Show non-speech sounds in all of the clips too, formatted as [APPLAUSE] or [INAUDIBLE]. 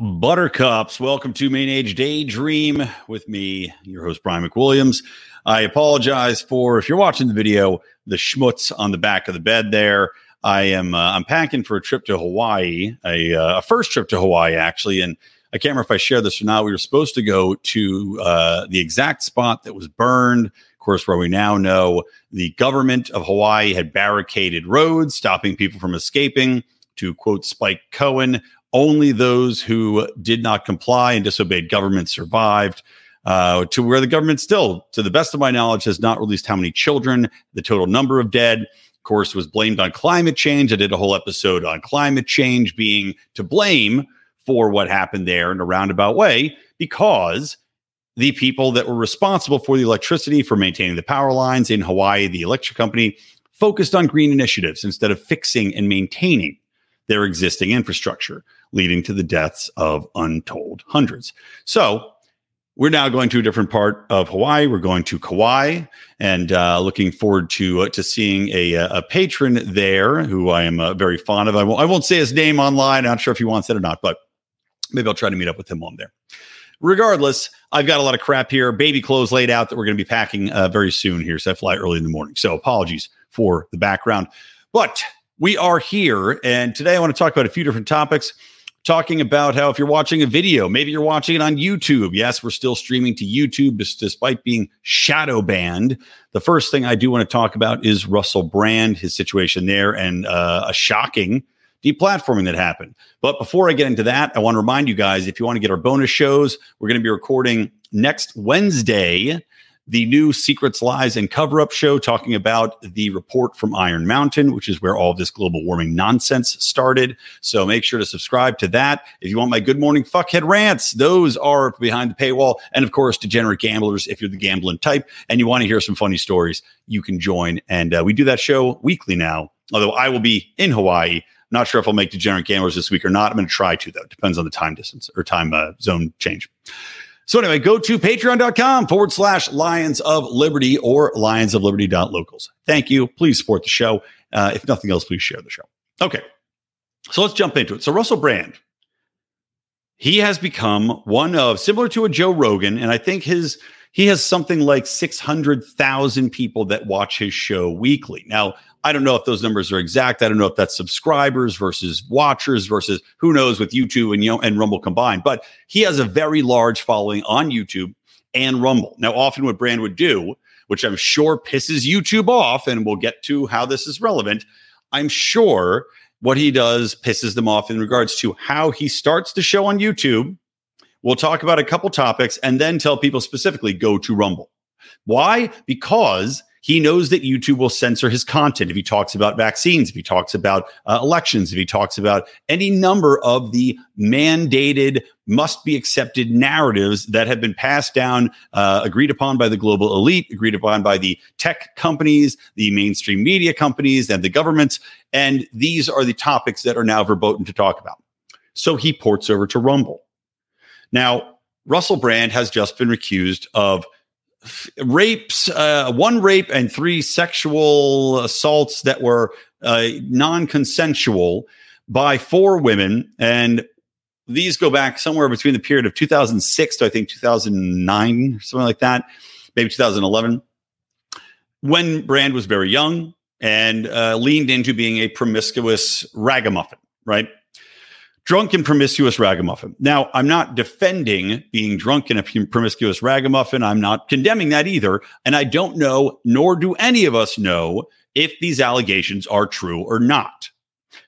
Buttercups? Welcome to Mean Age Daydream with me, your host, Brian McWilliams. I apologize for if you're watching the video, the schmutz on the back of the bed there. I am uh, I'm packing for a trip to Hawaii, a, uh, a first trip to Hawaii actually, and I can't remember if I shared this or not. We were supposed to go to uh, the exact spot that was burned. Of course, where we now know the government of Hawaii had barricaded roads, stopping people from escaping. To quote Spike Cohen, only those who did not comply and disobeyed government survived. Uh, to where the government still, to the best of my knowledge, has not released how many children, the total number of dead. Of course, was blamed on climate change. I did a whole episode on climate change being to blame for what happened there in a roundabout way because the people that were responsible for the electricity for maintaining the power lines in Hawaii, the electric company, focused on green initiatives instead of fixing and maintaining their existing infrastructure, leading to the deaths of untold hundreds. So, we're now going to a different part of Hawaii. We're going to Kauai, and uh, looking forward to uh, to seeing a, a patron there who I am uh, very fond of. I won't, I won't say his name online. I'm not sure if he wants it or not, but maybe I'll try to meet up with him while I'm there. Regardless, I've got a lot of crap here, baby clothes laid out that we're going to be packing uh, very soon here. So I fly early in the morning. So apologies for the background, but we are here, and today I want to talk about a few different topics talking about how if you're watching a video, maybe you're watching it on YouTube. Yes, we're still streaming to YouTube despite being shadow banned. The first thing I do want to talk about is Russell Brand, his situation there, and uh, a shocking deplatforming that happened. But before I get into that, I want to remind you guys if you want to get our bonus shows, we're going to be recording next Wednesday the new Secrets, Lies, and Cover Up show talking about the report from Iron Mountain, which is where all this global warming nonsense started. So make sure to subscribe to that. If you want my good morning fuckhead rants, those are behind the paywall. And of course, degenerate gamblers, if you're the gambling type and you want to hear some funny stories, you can join. And uh, we do that show weekly now, although I will be in Hawaii. Not sure if I'll make degenerate gamblers this week or not. I'm going to try to, though. Depends on the time distance or time uh, zone change. So anyway, go to patreon.com forward slash Lions of Liberty or Lions of Liberty.locals. Thank you. Please support the show. Uh, if nothing else, please share the show. Okay. So let's jump into it. So Russell Brand, he has become one of similar to a Joe Rogan, and I think his he has something like 600,000 people that watch his show weekly. Now, I don't know if those numbers are exact. I don't know if that's subscribers versus watchers versus who knows with YouTube and you know, and Rumble combined. But he has a very large following on YouTube and Rumble. Now, often what Brand would do, which I'm sure pisses YouTube off, and we'll get to how this is relevant. I'm sure what he does pisses them off in regards to how he starts the show on YouTube We'll talk about a couple topics and then tell people specifically go to Rumble. Why? Because he knows that YouTube will censor his content if he talks about vaccines, if he talks about uh, elections, if he talks about any number of the mandated, must be accepted narratives that have been passed down, uh, agreed upon by the global elite, agreed upon by the tech companies, the mainstream media companies, and the governments. And these are the topics that are now verboten to talk about. So he ports over to Rumble. Now, Russell Brand has just been accused of rapes, uh, one rape and three sexual assaults that were uh, non consensual by four women. And these go back somewhere between the period of 2006 to I think 2009, something like that, maybe 2011, when Brand was very young and uh, leaned into being a promiscuous ragamuffin, right? Drunken promiscuous ragamuffin. Now, I'm not defending being drunk and a promiscuous ragamuffin. I'm not condemning that either. And I don't know, nor do any of us know, if these allegations are true or not.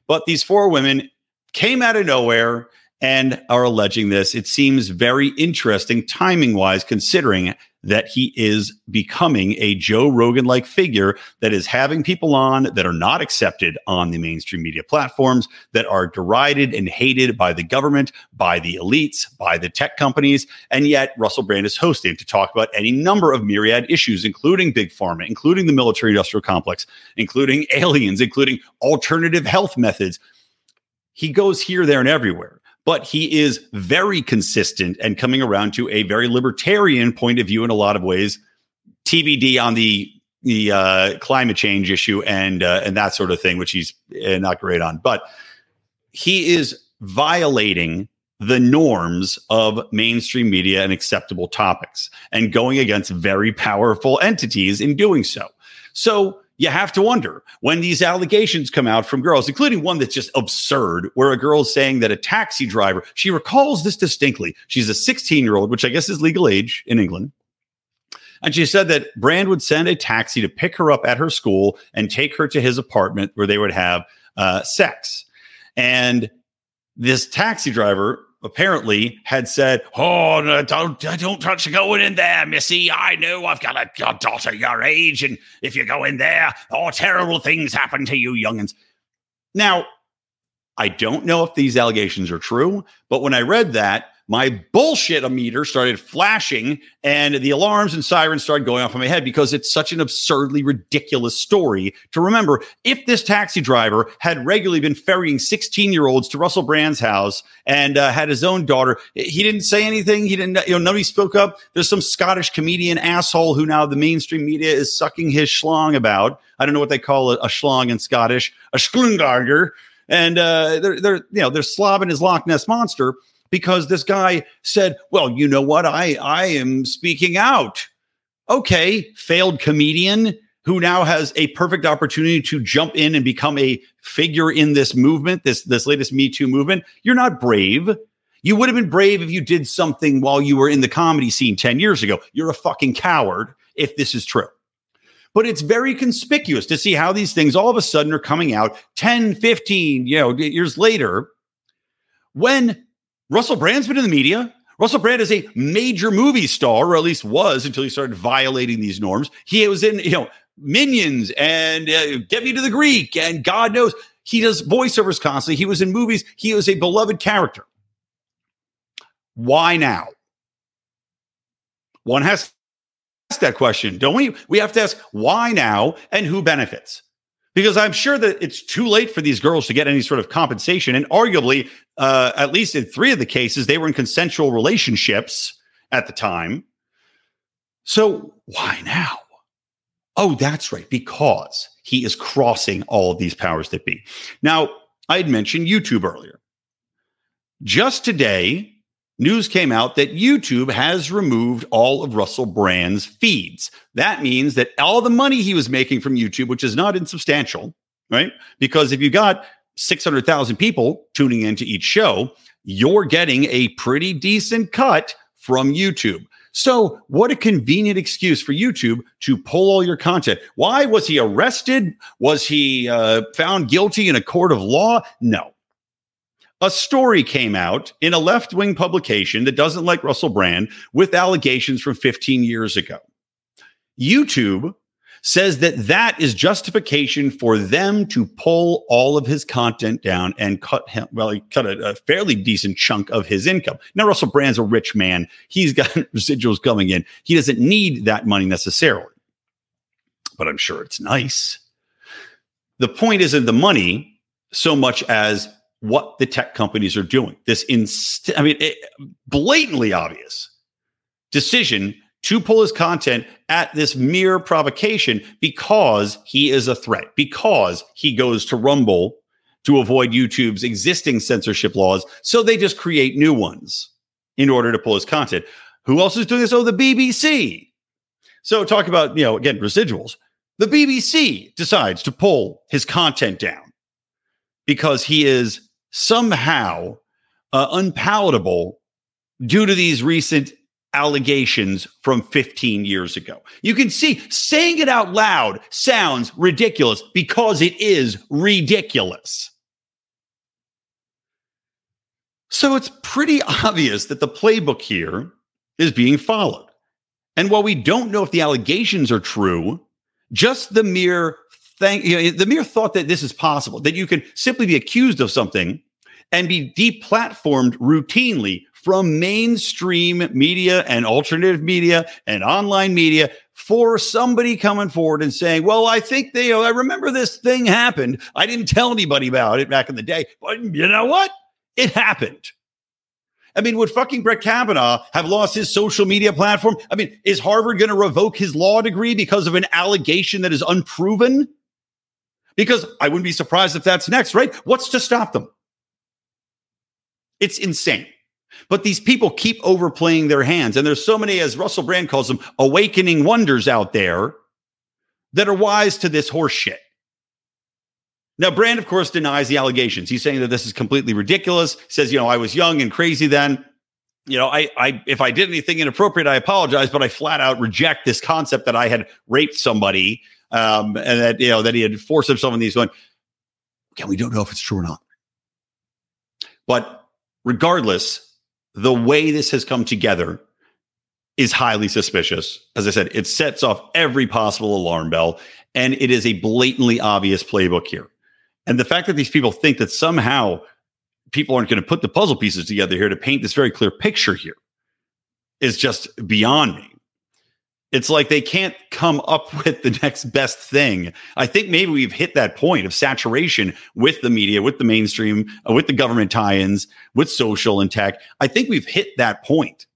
But these four women came out of nowhere and are alleging this. It seems very interesting timing wise, considering that he is becoming a Joe Rogan like figure that is having people on that are not accepted on the mainstream media platforms, that are derided and hated by the government, by the elites, by the tech companies. And yet, Russell Brand is hosting to talk about any number of myriad issues, including big pharma, including the military industrial complex, including [LAUGHS] aliens, including alternative health methods. He goes here, there, and everywhere but he is very consistent and coming around to a very libertarian point of view in a lot of ways. TBD on the the uh, climate change issue and uh, and that sort of thing, which he's uh, not great on. But he is violating the norms of mainstream media and acceptable topics and going against very powerful entities in doing so. So you have to wonder when these allegations come out from girls, including one that's just absurd, where a girl is saying that a taxi driver, she recalls this distinctly. She's a 16 year old, which I guess is legal age in England. And she said that Brand would send a taxi to pick her up at her school and take her to his apartment where they would have uh, sex. And this taxi driver apparently had said, "Oh, no, don't don't touch going in there, Missy. I know I've got a, a daughter your age, and if you go in there, oh, terrible things happen to you, youngins." Now, I don't know if these allegations are true, but when I read that, my bullshit meter started flashing and the alarms and sirens started going off in my head because it's such an absurdly ridiculous story to remember. If this taxi driver had regularly been ferrying 16 year olds to Russell Brand's house and uh, had his own daughter, he didn't say anything. He didn't, you know, nobody spoke up. There's some Scottish comedian asshole who now the mainstream media is sucking his schlong about. I don't know what they call a, a schlong in Scottish, a schlungarger. And uh, they're, they're, you know, they're slobbing his Loch Ness monster because this guy said, "Well, you know what? I I am speaking out." Okay, failed comedian who now has a perfect opportunity to jump in and become a figure in this movement, this this latest Me Too movement. You're not brave. You would have been brave if you did something while you were in the comedy scene 10 years ago. You're a fucking coward if this is true. But it's very conspicuous to see how these things all of a sudden are coming out 10, 15, you know, years later when Russell Brand's been in the media. Russell Brand is a major movie star, or at least was until he started violating these norms. He was in, you know, Minions and uh, Get Me to the Greek, and God knows he does voiceovers constantly. He was in movies. He was a beloved character. Why now? One has to ask that question, don't we? We have to ask why now and who benefits because I'm sure that it's too late for these girls to get any sort of compensation. And arguably, uh, at least in three of the cases, they were in consensual relationships at the time. So why now? Oh, that's right, because he is crossing all of these powers that be. Now, I had mentioned YouTube earlier. Just today, news came out that YouTube has removed all of Russell Brand's feeds. That means that all the money he was making from YouTube, which is not insubstantial, right? Because if you got 600,000 people tuning into each show, you're getting a pretty decent cut from YouTube. So, what a convenient excuse for YouTube to pull all your content. Why was he arrested? Was he uh, found guilty in a court of law? No a story came out in a left wing publication that doesn't like Russell Brand with allegations from 15 years ago. YouTube says that that is justification for them to pull all of his content down and cut him well he cut a, a, fairly decent chunk of his income. Now russell brand's a rich man. He's got [LAUGHS] residuals coming in. He doesn't need that money necessarily but i'm sure it's nice. The point isn't the money so much as what the tech companies are doing. This, inst- I mean, it, blatantly obvious decision to pull his content at this mere provocation because he is a threat, because he goes to Rumble to avoid YouTube's existing censorship laws. So they just create new ones in order to pull his content. Who else is doing this? Oh, the BBC. So talk about, you know, again, residuals. The BBC decides to pull his content down because he is somehow uh, unpalatable due to these recent allegations from 15 years ago. You can see saying it out loud sounds ridiculous because it is ridiculous. So it's pretty [LAUGHS] obvious that the playbook here is being followed. And while we don't know if the allegations are true, just the mere thing, you know, the mere thought that this is possible, that you can simply be accused of something and be deplatformed routinely from mainstream media and alternative media and online media for somebody coming forward and saying, "Well, I think they, you know, I remember this thing happened. I didn't tell anybody about it back in the day, but you know what? It happened." I mean, would fucking Brett Kavanaugh have lost his social media platform? I mean, is Harvard going to revoke his law degree because of an allegation that is unproven? Because I wouldn't be surprised if that's next, right? What's to stop them? It's insane. But these people keep overplaying their hands. And there's so many, as Russell Brand calls them, awakening wonders out there that are wise to this horse shit. Now, Brand, of course, denies the allegations. He's saying that this is completely ridiculous. Says, you know, I was young and crazy then. You know, I, I, if I did anything inappropriate, I apologize, but I flat out reject this concept that I had raped somebody, um, and that you know that he had forced himself in these. Going, again, we don't know if it's true or not. But regardless, the way this has come together is highly suspicious. As I said, it sets off every possible alarm bell, and it is a blatantly obvious playbook here. And the fact that these people think that somehow people aren't going to put the puzzle pieces together here to paint this very clear picture here is just beyond me. It's like they can't come up [LAUGHS] with the next best thing. I think maybe we've hit that point of saturation with the media, with the mainstream, uh, with the government tie ins, with social and tech. I think we've hit that point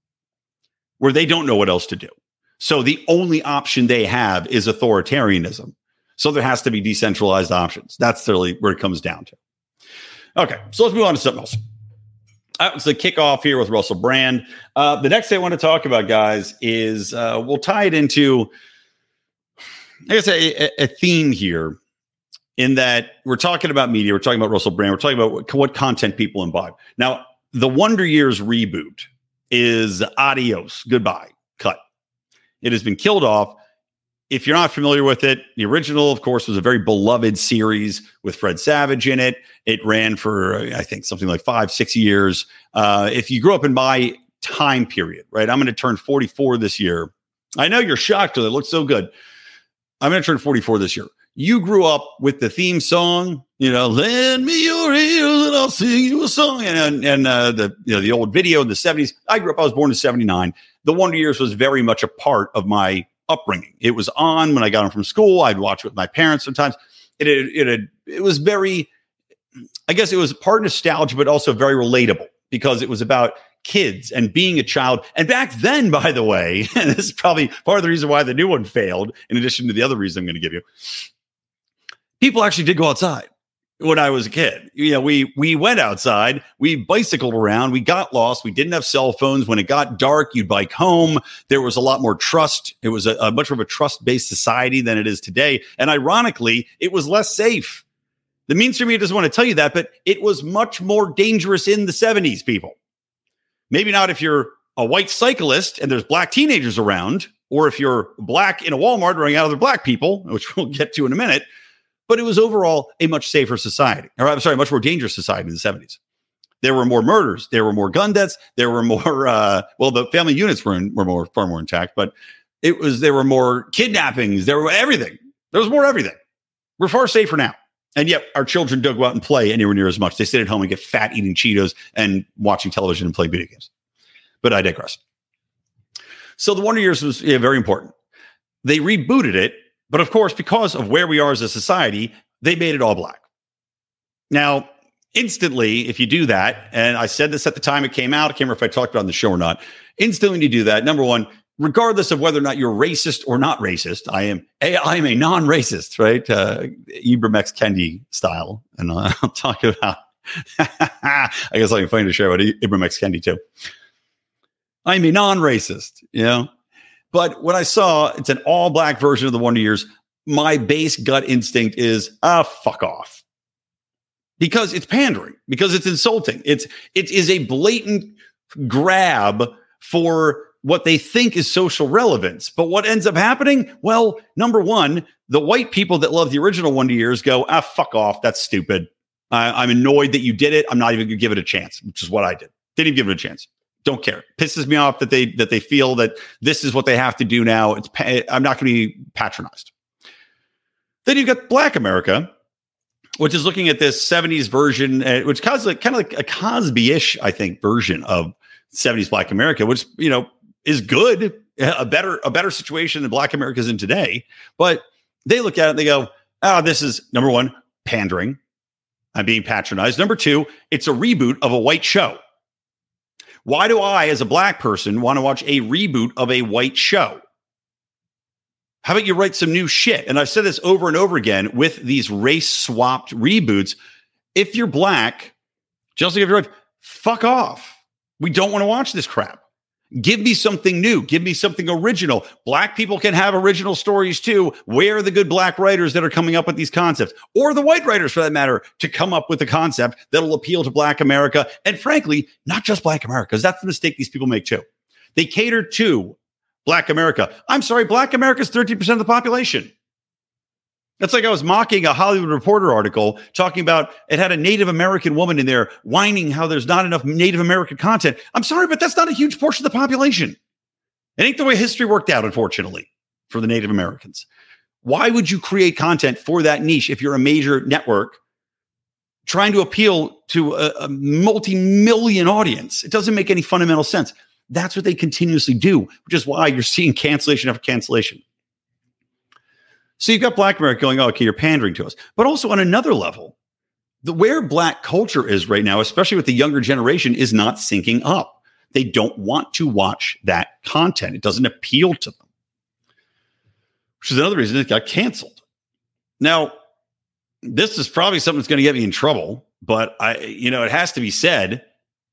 where they don't know what else to do. So the only option they have is authoritarianism. So there has to be decentralized options. That's really where it comes down to. Okay, so let's move on to something else that was the kickoff here with Russell Brand. Uh, the next thing I want to talk about, guys, is uh, we'll tie it into, I guess, a, a, theme here in that we're talking about media, we're talking about Russell Brand, we're talking about what, what content people imbibe. Now, the Wonder Years reboot is adios, goodbye, cut. It has been killed off if you're not familiar with it, the original, of course, was a very beloved series with Fred Savage in it. It ran for, I think, something like five, six years. Uh, if you grew up in my time period, right? I'm going to turn 44 this year. I know you're shocked because it looks so good. I'm going to turn 44 this year. You grew up with the theme song, you know, lend me your ears and I'll sing you a song. And, and uh, the, you know, the old video in the 70s. I grew up, I was born in 79. The Wonder Years was very much a part of my upbringing. It was on when I got home from school. I'd watch it with my parents sometimes. It it it, it was very, I guess it was part nostalgia, but also very relatable because it was about kids and being a child. And back then, [LAUGHS] by the way, [LAUGHS] and this is probably part of the reason why the new one failed, in addition to the other reason I'm going to give you, people actually did go outside when I was a kid. You know, we we went outside, we bicycled around, we got lost, we didn't have cell phones. When it got dark, you'd bike home. There was a lot more trust. It was a, a much more of a trust-based society than it is today. And ironically, it was less safe. The mainstream media doesn't want to tell you that, but it was much more dangerous in the 70s, people. Maybe not if you're a white cyclist and there's black teenagers around, or if you're black in a Walmart running out of the black people, which we'll get to in a minute but it was overall a much safer society. Or I'm sorry, much more dangerous society in the 70s. There were more murders, there were more gun deaths, there were more. [LAUGHS] Uh, well, the family units were in, were more far more intact, but it was there were more kidnappings, there were everything. There was more everything. We're far safer now. And yet our children don't go out and play anywhere near as much. They sit at home and get fat eating Cheetos and watching television and playing video games. But I digress. So the Wonder Years was yeah, very important. They rebooted it but of course, because of where we are as a society, they made it all black. Now, instantly, if you do that, and I said this at the time it came out, I can't remember if I talked about it on the show or not. Instantly, when you do that, number one, regardless of whether or not you're racist or not racist, I am a I am a non-racist, right? Uh, Ibram X Kendi style, and I'll [LAUGHS] talk about. [LAUGHS] I guess I can find a show about Ibram X Kendi too. I'm a non-racist, you know. But when I saw it's an all black version of the Wonder Years, my base gut instinct is, ah, fuck off. because it's pandering, because it's insulting. It's it is a blatant grab for what they think is social relevance. But what ends up happening? Well, number one, the white people that love the original Wonder Years go, ah, fuck off. That's stupid. I, I'm annoyed that you did it. I'm not even going to give it a chance, which is what I did. Didn't even give it a chance. Don't care. Pisses me off that they that they feel that this is what they have to do now. It's I'm not going to be patronized. Then you've got Black America, which is looking at this 70s version, uh, which kind of like kind of like a Cosby-ish, I think, version of 70s Black America, which you know is good, a better a better situation than Black America's in today. But they look at it and they go, "Oh, this is number one, pandering. I'm being patronized. Number two, it's a reboot of a white show. Why do I, as a black person, want to watch a reboot of a white show? How about you write some new shit? And I've said this over and over again with these race swapped reboots. If you're black, just like if you're fuck off. We don't want to watch this crap. Give me something new. Give me something original. Black people can have original stories too. Where are the good black writers that are coming up with these concepts, or the white writers for that matter, to come up with a concept that'll appeal to Black America? And frankly, not just Black America, because that's the mistake these people make too. They cater to Black America. I'm sorry, Black America is 13% of the population. That's like I was mocking a Hollywood Reporter article talking about it had a Native American woman in there whining how there's not enough Native American content. I'm sorry, but that's not a huge portion of the population. It ain't the way history worked out, unfortunately, for the Native Americans. Why would you create content for that niche if you're a major network trying to appeal to a, a multi million audience? It doesn't make any fundamental sense. That's what they continuously do, which is why you're seeing cancellation after cancellation. So you've got Black America going, oh, okay, you're pandering to us. But also on another level, the where Black culture is right now, especially with the younger generation, is not syncing up. They don't want to watch that content. It doesn't appeal to them, which is another reason it got canceled. Now, this is probably something that's going to get me in trouble, but I, you know, it has to be said.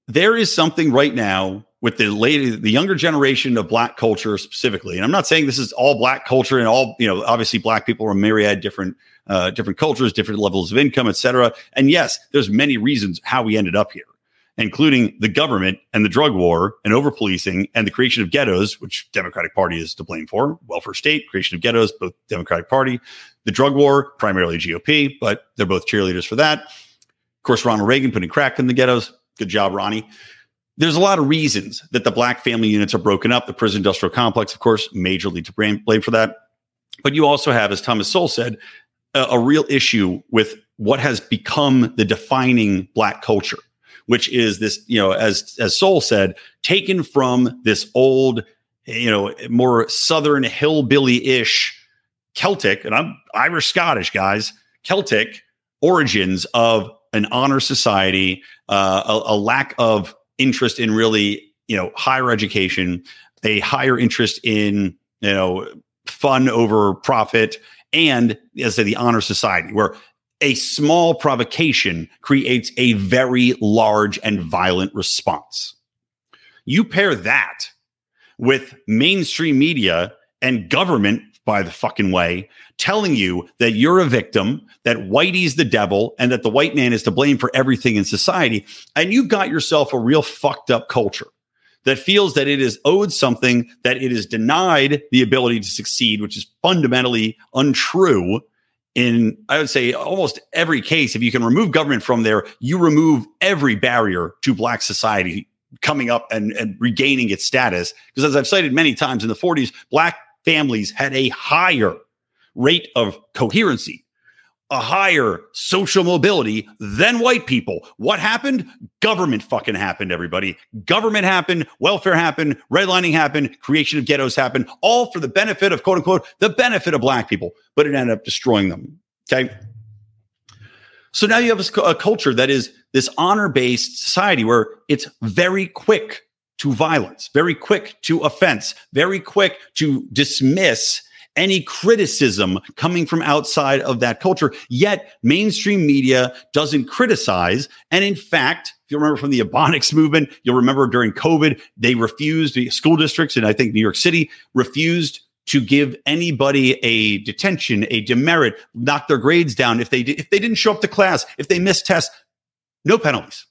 There is something right now with the late, the younger generation of black culture specifically. And I'm not saying this is all black culture and all, you know, obviously black people are a myriad different, uh, different cultures, different levels of income, et cetera. And yes, there's many reasons how we ended up here, including the government and the drug war and over policing and the creation of ghettos, which Democratic Party is to blame for, welfare state, creation of ghettos, both Democratic Party, the drug war, primarily GOP, but they're both cheerleaders for that. Of course, Ronald Reagan putting crack in the ghettos. Good job, Ronnie there's a lot of reasons that the black family units are broken up. The prison industrial complex, of course, majorly to blame, for that. But you also have, as Thomas Sowell said, a, a real issue with what has become the defining black culture, which is this, you know, as as Sowell said, taken from this old, you know, more southern hillbilly-ish Celtic, and I'm Irish Scottish guys, Celtic origins of an honor society, uh, a, a lack of interest in really, you know, higher education, a higher interest in, you know, fun over profit, and as I say, the honor society, where a small provocation creates a very large and violent response. You pair that with mainstream media and government by the fucking way, telling you that you're a victim, that whitey's the devil, and that the white man is to blame for everything in society. And you've got yourself a real fucked up culture that feels that it is owed something, that it is denied the ability to succeed, which is fundamentally untrue. In, I would say, almost every case, if you can remove government from there, you remove every barrier to Black society coming up and, and regaining its status. Because as I've cited many times in the 40s, Black families had a higher rate of coherency, a higher social mobility than white people. What happened? Government fucking happened, everybody. Government happened, welfare happened, redlining happened, creation of ghettos happened, all for the benefit of quote unquote, the benefit of black people, but it ended up destroying them. Okay. So now you have a, culture that is this honor based society where it's very quick to violence, very quick to offense, very quick to dismiss any criticism coming from outside of that culture. Yet mainstream media doesn't criticize. And in fact, if you remember from the Ebonics movement, you'll remember during COVID, they refused, the school districts and I think New York City refused to give anybody a detention, a demerit, knock their grades down if they if they didn't show up to class, if they missed tests, no penalties.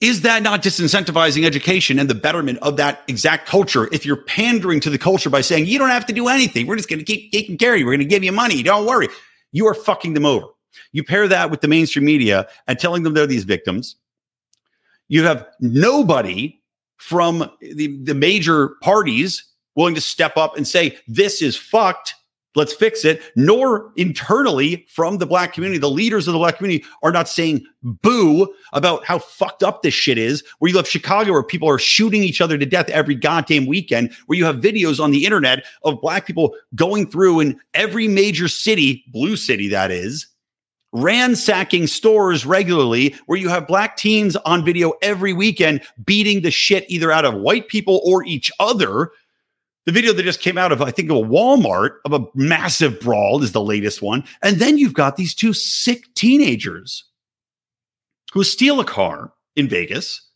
Is that not disincentivizing education and the betterment of that exact culture? If you're pandering to the culture by saying you don't have to do anything, we're just going to keep taking care of you. We're going to give you money. Don't worry. You are fucking them over. You pair that with the mainstream media and telling them they're these victims. You have nobody from the, the major parties willing to step up and say, this is fucked. Let's fix it. Nor internally from the black community, the leaders of the black community are not saying boo about how fucked up this shit is. Where you have Chicago, where people are shooting each other to death every goddamn weekend, where you have videos on the internet of black people going through in every major city, blue city that is, ransacking stores regularly where you have black teens on video every weekend beating the shit either out of white people or each other. The video that just came out of, I think, of a Walmart of a massive brawl is the latest one. And then you've got these two sick teenagers who steal a car in Vegas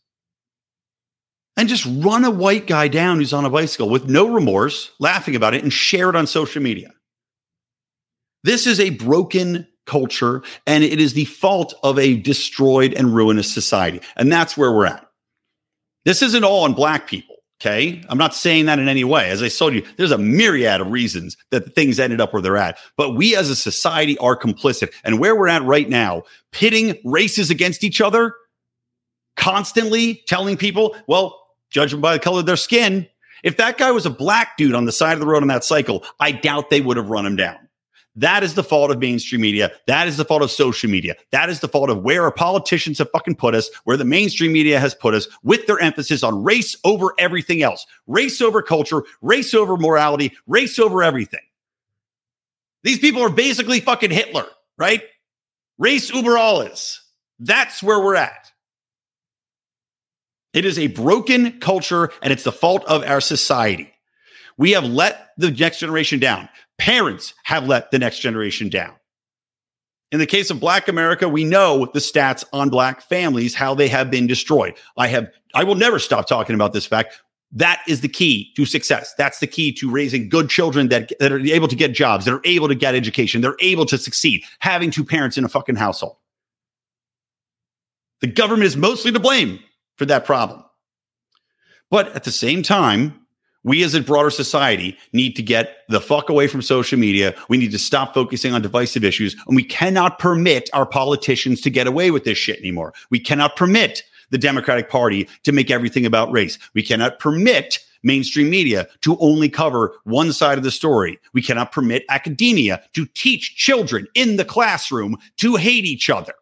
and just run a white guy down who's on a bicycle with no remorse, laughing about it, and share it on social media. This is a broken culture, and it is the fault of a destroyed and ruinous society. And that's where we're at. This isn't all on black people. Okay. I'm not saying that in any way. As I told you, there's a myriad of reasons that things ended up where they're at. But we as a society are complicit. And where we're at right now, pitting races against each other, constantly telling people, well, judge them by the color of their skin. If that guy was a black dude on the side of the road on that cycle, I doubt they would have run him down. That is the fault of mainstream media. That is the fault of social media. That is the fault of where our politicians have fucking put us, where the mainstream media has put us with their emphasis on race over everything else, race over culture, race over morality, race over everything. These people are basically fucking Hitler, right? Race uber alles. That's where we're at. It is a broken culture and it's the fault of our society. We have let the next generation down. Parents have let the next generation down. In the case of Black America, we know the stats on Black families, how they have been destroyed. I have, I will never stop talking about this fact. That is the key to success. That's the key to raising good children that, that are able to get jobs, that are able to get education, they're able to succeed, having two parents in a fucking household. The government is mostly to blame for that problem. But at the same time, we as a broader society need to get the fuck away from social media. We need to stop focusing on divisive issues. And we cannot permit our politicians to get away with this shit anymore. We cannot permit the Democratic Party to make everything about race. We cannot permit mainstream media to only cover one side of the story. We cannot permit academia to teach children in the classroom to hate each other.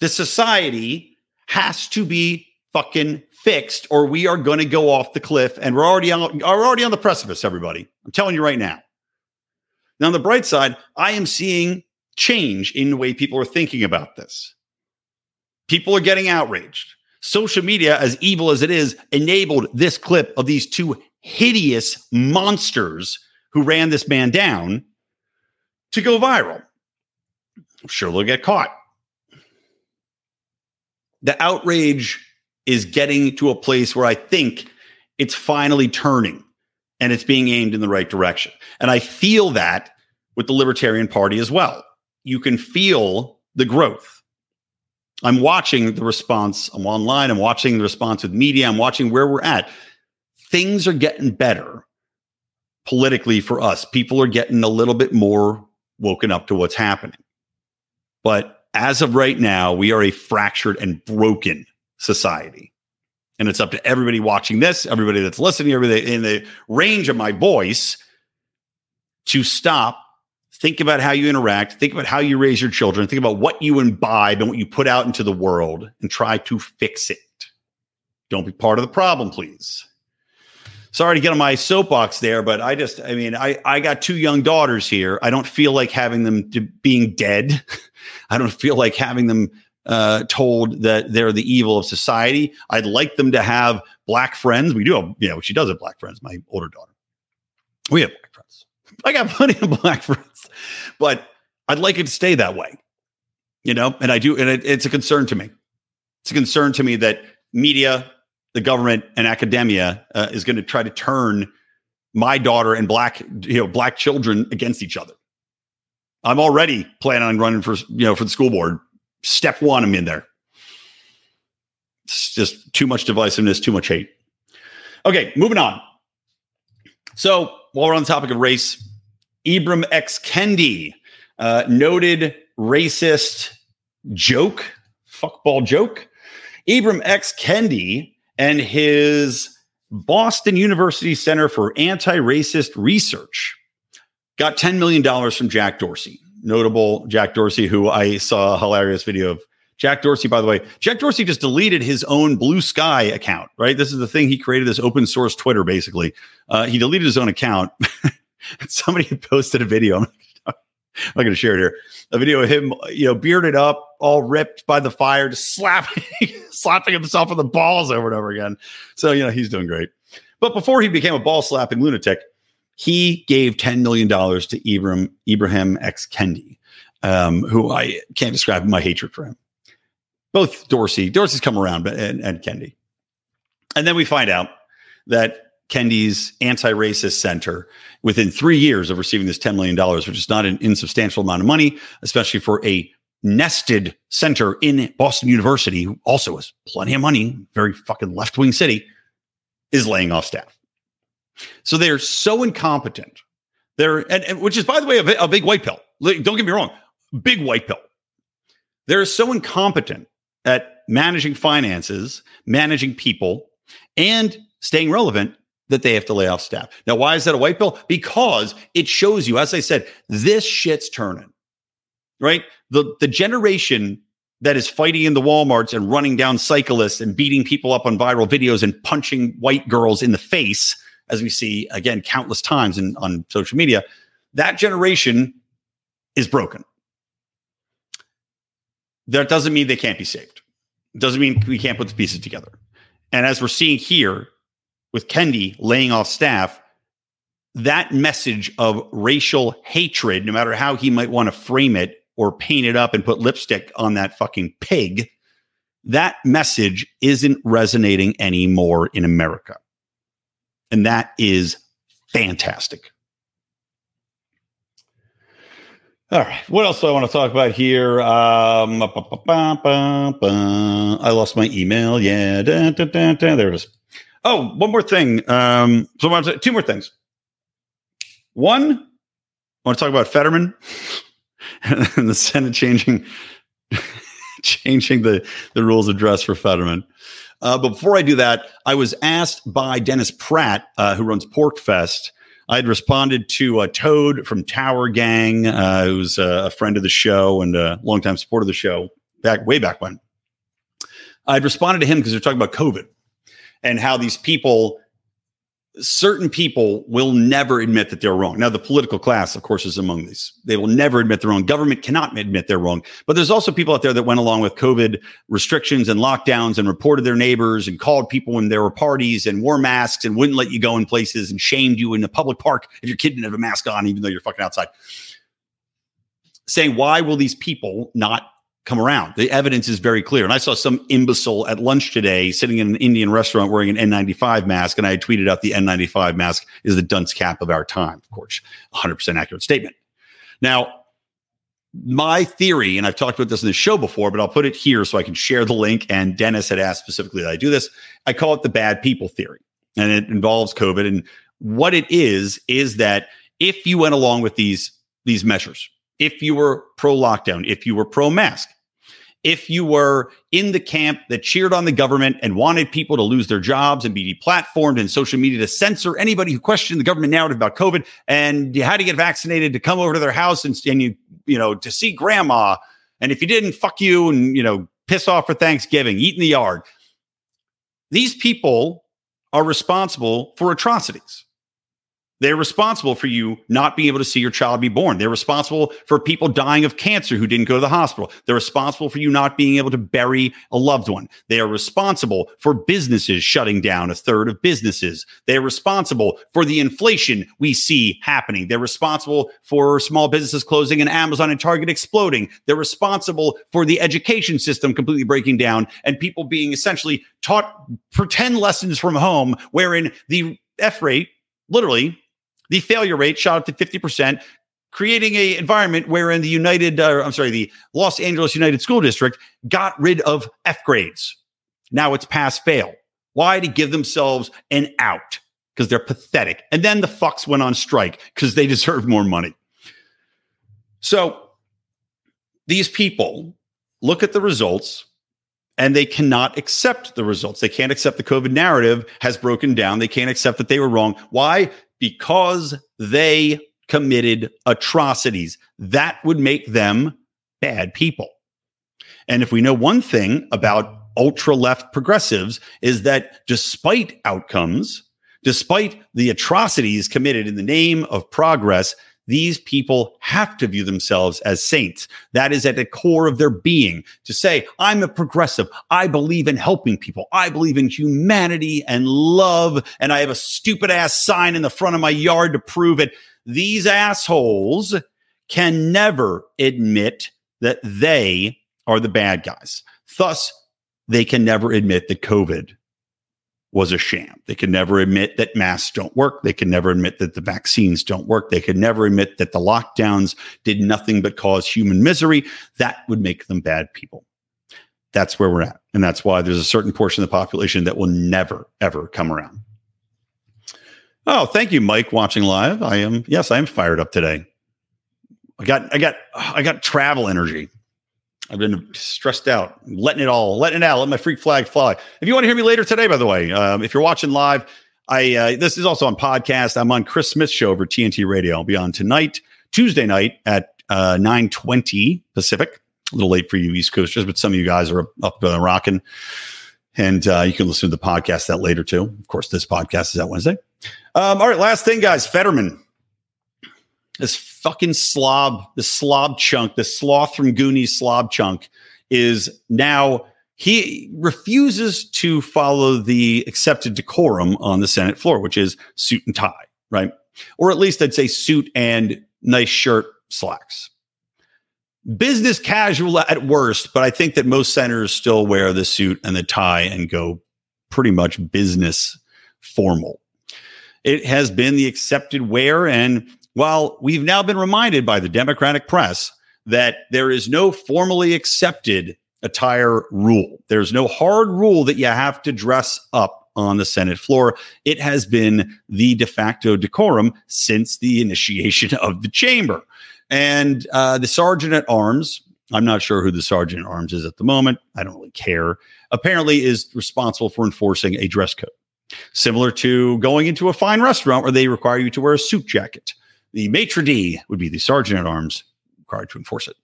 The society has to be fucking fixed or we are going to go off the cliff and we're already on we're already on the precipice everybody. I'm telling you right now. Now on the bright side i am seeing change in the way people are thinking about this. People are getting outraged. Social media as evil as it is enabled this clip of these two hideous monsters who ran this man down to go viral. I'm sure they'll get caught. The outrage is getting to a place where I think it's finally turning and it's being aimed in the right direction. And I feel that with the Libertarian Party as well. You can feel the growth. I'm watching the response. I'm online. I'm watching the response with media. I'm watching where we're at. Things are getting better politically for us. People are getting a little bit more woken up to what's happening. But as of right now, we are a fractured and broken society. And it's up to everybody watching this, everybody that's listening, everybody in the range of my voice to stop, think about how you interact, think about how you raise your children, think about what you imbibe and what you put out into the world and try to fix it. Don't be part of the problem, please. Sorry to get on my soapbox there, but I just, I mean, I, I got two young daughters here. I don't feel like having them being dead. [LAUGHS] I don't feel like having them uh, told that they're the evil of society. I'd like them to have black friends. We do have, you know, she does have black friends, my older daughter. We have black friends. I got [LAUGHS] plenty of black friends, but I'd like it to stay that way, you know, and I do. And it, it's a concern to me. It's a concern to me that media, the government and academia uh, is going to try to turn my daughter and black you know black children against each other. I'm already planning on running for you know for the school board. Step one, I'm in there. It's just too much divisiveness, too much hate. Okay, moving on. So while we're on the topic of race, Ibram X. Kendi, uh, noted racist joke, fuckball joke. Ibram X. Kendi and his Boston University Center for Anti Racist Research got $10 million from Jack Dorsey, notable Jack Dorsey, who I saw a hilarious video of. Jack Dorsey, by the way, Jack Dorsey just deleted his own Blue Sky account, right? This is the thing he created this open source Twitter, basically. Uh, he deleted his own account. [LAUGHS] Somebody had posted a video. [LAUGHS] I'm not going to share it here. A video of him, you know, bearded up, all ripped by the fire, just slapping, [LAUGHS] slapping himself in the balls over and over again. So, you know, he's doing great. But before he became a ball slapping lunatic, he gave $10 million to Ibrahim, Ibrahim X. Kendi, um, who I can't describe my hatred for him. Both Dorsey, Dorsey's come around, but and, and Kendi. And then we find out that Kendi's anti racist center within three years of receiving this $10 million, which is not an insubstantial amount of money, especially for a nested center in Boston University, who also has plenty of money, very fucking left wing city, is laying off staff. So they're so incompetent. They're, and, and which is, by the way, a, a big white pill. Don't get me wrong, big white pill. They're so incompetent at managing finances, managing people, and staying relevant that they have to lay off staff. Now, why is that a white pill? Because it shows you, as I said, this shit's turning, right? The, the generation that is fighting in the Walmarts and running down cyclists and beating people up on viral videos and punching white girls in the face, as we see again countless times in, on social media, that generation is broken. That doesn't mean they can't be saved. It doesn't mean we can't put the pieces together. And as we're seeing here, with Kendi laying off staff, that message of racial hatred, no matter how he might want to frame it or paint it up and put lipstick on that fucking pig, that message isn't resonating anymore in America. And that is fantastic. All right. What else do I want to talk about here? Um, I lost my email. Yeah. Da, da, da, there it is. Oh, one more thing. Um, so two more things. One, I want to talk about Fetterman [LAUGHS] and the Senate changing [LAUGHS] changing the, the rules of dress for Fetterman. Uh, but before I do that, I was asked by Dennis Pratt, uh, who runs PorcFest. I had responded to a Toad from Tower Gang, uh, who's a friend of the show and a longtime supporter of the show back way back when. I'd responded to him because they're talking about COVID and how these people certain people will never admit that they're wrong. Now, the political class, of course, is among these. They will never admit they're wrong. Government cannot admit they're wrong. But there's also people out there that went along with COVID restrictions and lockdowns and reported their neighbors and called people when there were parties and wore masks and wouldn't let you go in places and shamed you in the public park if your kid didn't have a mask on, even though you're fucking outside. Saying, why will these people not come around. The evidence is very clear. And I saw some imbecile at lunch today sitting in an Indian restaurant wearing an N95 mask. And I tweeted out the N95 mask is the dunce cap of our time. Of course, 100% accurate statement. Now, my theory, and I've talked about this in the show before, but I'll put it here so I can share the link. And Dennis had asked specifically that I do this. I call it the bad people theory. And it involves COVID. And what it is, is that if you went along with these, these measures, if you were pro lockdown, if you were pro mask, if you were in the camp that cheered on the government and wanted people to lose their jobs and be deplatformed and social media to censor anybody who questioned the government narrative about COVID, and you had to get vaccinated to come over to their house and, and you, you know, to see grandma. And if you didn't, fuck you and, you know, piss off for Thanksgiving, eat in the yard. These people are responsible for atrocities. They're responsible for you not being able to see your child be born. They're responsible for people dying of cancer who didn't go to the hospital. They're responsible for you not being able to bury a loved one. They are responsible for businesses shutting down a third of businesses. They're responsible for the inflation we see happening. They're responsible for small businesses closing and Amazon and Target exploding. They're responsible for the education system completely breaking down and people being essentially taught pretend lessons from home, wherein the F rate literally the failure rate shot up to 50%, creating a environment wherein the United, uh, I'm sorry, the Los Angeles United School District got rid of F grades. Now it's pass fail. Why? To give themselves an out because they're pathetic. And then the fucks went on strike because they [LAUGHS] deserve more money. So these people look at the results and they cannot accept the results. They can't accept the COVID narrative has broken down. They can't accept that they were wrong. Why? Because they committed atrocities. That would make them bad people. And if we know one thing about ultra left progressives is that despite outcomes, despite the atrocities committed in the name of progress, these people have to view themselves as saints. That is at the core of their being to say, I'm a progressive. I believe in helping people. I believe in humanity and love. And I have a stupid ass sign in the front of my yard to prove it. These assholes can never admit that they are the bad guys. Thus, they can never admit that COVID was a sham. They can never admit that masks don't work. They can never admit that the vaccines don't work. They can never admit that the lockdowns did nothing but cause human misery. That would make them bad people. That's where we're at. And that's why there's a certain portion of the population that will never, ever come around. Oh, thank you, Mike, watching live. I am, yes, I am fired up today. I got, I got, I got travel energy. I've been stressed out, letting it all, letting it out, let my freak flag fly. If you want to hear me later today, by the way, um, if you're watching live, I uh, this is also on podcast. I'm on Chris Smith's show over TNT Radio. I'll be on tonight, Tuesday night at uh, 9:20 Pacific. A little late for you East Coasters, but some of you guys are up uh, rocking, and uh, you can listen to the podcast that later too. Of course, this podcast is that Wednesday. Um, all right, last thing, guys. Fetterman this fucking slob, the slob chunk, the sloth from Goonies slob chunk is now he refuses to follow the accepted decorum on the Senate floor, which is suit and tie, right? Or at least I'd say suit and nice shirt slacks. Business casual at worst, but I think that most senators still wear the suit and the tie and go pretty much business formal. It has been the accepted wear, and while we've now been reminded by the Democratic press that there is no formally accepted attire rule, there's no hard rule that you have to dress up on the Senate floor. It has been the de facto decorum since the initiation [LAUGHS] of the chamber. And uh, the sergeant at arms, I'm not sure who the sergeant at arms is at the moment. I don't really care. Apparently, is responsible for enforcing a dress code, similar to going into a fine restaurant where they require you to wear a suit jacket. The maitre d would be the sergeant at arms required to enforce it.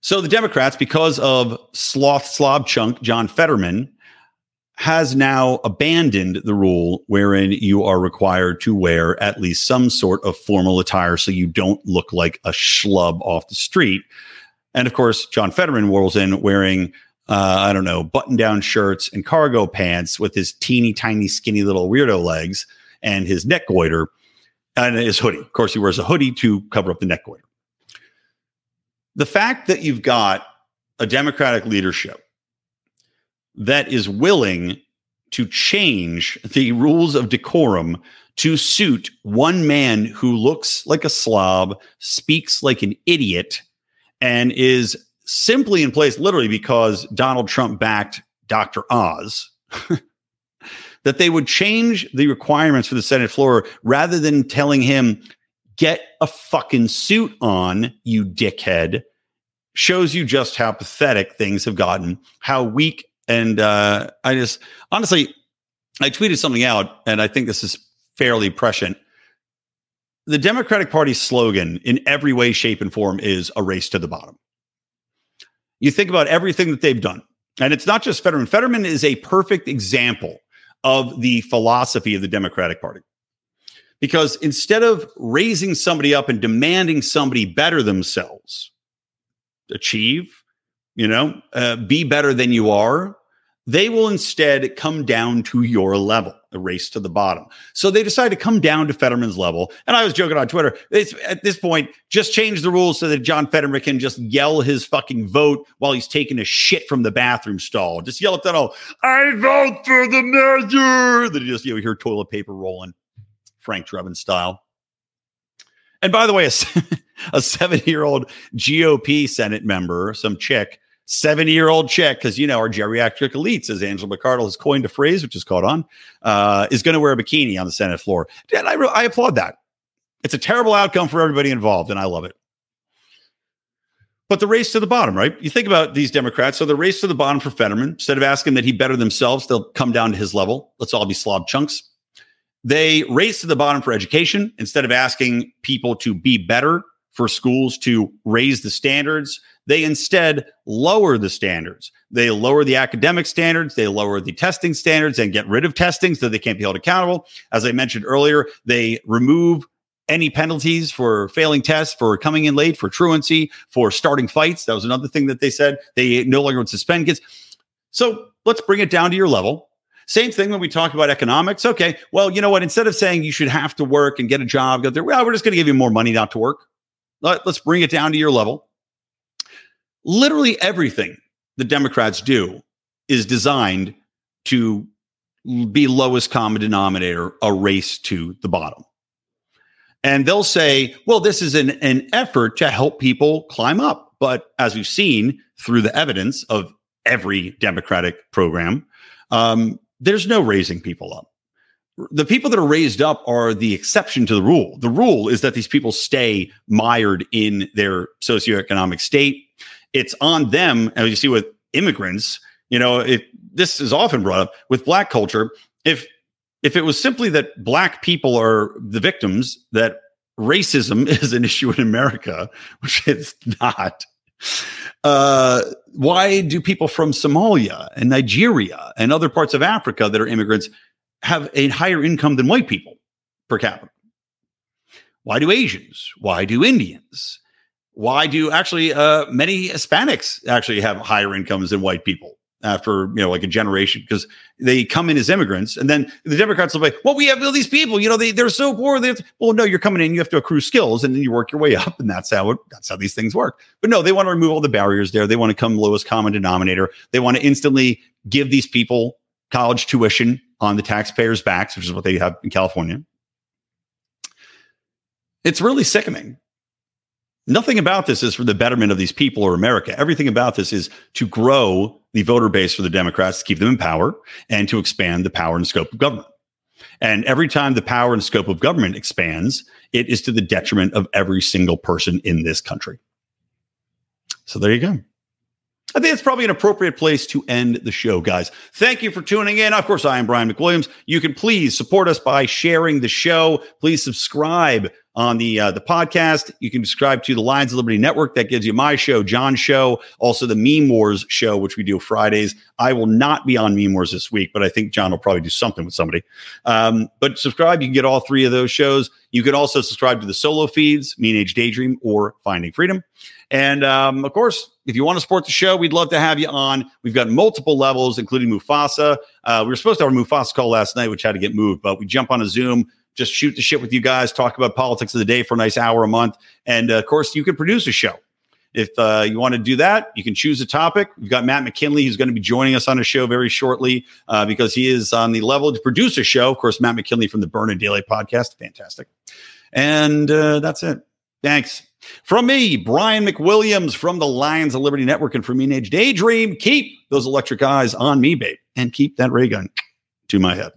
So the Democrats, because of sloth slob chunk John Fetterman, has now abandoned the rule wherein you are required to wear at least some sort of formal attire so you don't look like a schlub off the street. And of course, John Fetterman rolls in wearing, uh, I don't know, button down shirts and cargo pants with his teeny tiny, skinny little weirdo legs and his neck goiter and his hoodie. Of course, he wears a hoodie to cover up the neck goiter. The fact that you've got a Democratic leadership that is willing to change the rules of decorum to suit one man who looks like a slob, speaks like an idiot, and is simply in place literally because Donald Trump backed Dr. Oz. [LAUGHS] that they would change the requirements for the Senate floor rather than telling him, get a fucking suit on, you dickhead, shows you just how pathetic things have gotten, how weak. And uh, I just, honestly, I tweeted something out, and I think this is fairly prescient. The Democratic Party's slogan in every way, shape, and form is a race to the bottom. You think about everything that they've done, and it's not just Fetterman. Fetterman is a perfect example of the philosophy of the Democratic Party. Because instead of raising somebody up and demanding somebody better themselves, achieve, you know, uh, be better than you are, they will instead come down to your level, a race to the bottom. So they decide to come down to Fetterman's level. And I was joking on Twitter. It's, at this point, just change the rules so that John Fetterman can just yell his fucking vote while he's taking a shit from the bathroom stall. Just yell at that all, I vote for the measure. Then you just you know, hear toilet paper rolling, Frank Drebin style. And by the way, a, [LAUGHS] a seven year old GOP Senate member, some chick, 70 year old chick, because you know our geriatric elites, as Angela McArdle has coined a phrase, which is caught on, uh, is going to wear a bikini on the Senate floor. And I, I applaud that. It's a terrible outcome for everybody involved, and I love it. But the race to the bottom, right? You think about these Democrats. So the race to the bottom for Fetterman, instead of asking that he better themselves, they'll come down to his level. Let's all be slob chunks. They race to the bottom for education instead of asking people to be better for schools to raise the standards. They instead lower the standards. They lower the academic standards. They lower the testing standards and get rid of testing so they can't be held accountable. As I mentioned earlier, they remove any penalties for failing tests, for coming in late, for truancy, for starting fights. That was another thing that they said. They no longer would suspend kids. So let's bring it down to your level. Same thing when we talk about economics. Okay, well, you know what? Instead of saying you should have to work and get a job, go there, well, we're just going to give you more money not to work. Let, let's bring it down to your level. Literally everything the Democrats do is designed to be lowest common denominator, a race to the bottom. And they'll say, well, this is an, an effort to help people climb up. But as we've seen through the evidence of every Democratic program, um, there's no raising people up the people that are raised up are the exception to the rule. The rule is that these people stay mired in their socioeconomic state. It's on them, as you see with immigrants. You know, this is often brought up with black culture, if if it was simply that black people are the victims, that racism [LAUGHS] is an issue in America, [LAUGHS] which it's not. Uh, why do people from Somalia and Nigeria and other parts of Africa that are immigrants have a higher income than white people per capita? Why do Asians? Why do Indians? Why do actually uh, many Hispanics actually have higher incomes than white people after you know like a generation because they come in as immigrants and then the Democrats will be like, well, we have all these people, you know, they they're so poor. They to, well, no, you're coming in, you have to accrue skills, and then you work your way up, and that's how that's how these things work. But no, they want to remove all the barriers there. They want to come lowest common denominator. They want to instantly give these people college tuition on the taxpayers' backs, which is what they have in California. It's really sickening. Nothing about this is for the betterment of these people or America. Everything about this is to grow the voter base for the Democrats, to keep them in power, and to expand the power and scope of government. And every time the power and scope of government expands, it is to the detriment of every single person in this country. So there you go. I think it's probably an appropriate place to end the show, guys. Thank you for tuning in. Of course, I am Brian McWilliams. You can please support us by sharing the show. Please subscribe on the uh, the podcast. You can subscribe to the Lions of Liberty Network. That gives you my show, John's show, also the Meme Wars show, which we do Fridays. I will not be on Meme Wars this week, but I think John will probably do something with somebody. Um, but subscribe. You can get all three of those shows. You can also subscribe to the solo feeds, Mean Age Daydream or Finding Freedom. And um, of course, if you want to support the show, we'd love to have you on. We've got multiple levels, including Mufasa. Uh, we were supposed to have a Mufasa call last night, which had to get moved, but we jump on a Zoom, just shoot the shit with you guys, talk about politics of the day for a nice hour a month. And uh, of course, you can produce a show. If uh, you want to do that, you can choose a topic. We've got Matt McKinley, who's going to be joining us on a show very shortly uh, because he is on the level to produce a show. Of course, Matt McKinley from the Burn and Daily podcast. Fantastic. And uh, that's it. Thanks. From me, Brian McWilliams from the Lions of Liberty Network and from Mean Age Daydream, keep those electric eyes on me, babe, and keep that ray gun to my head.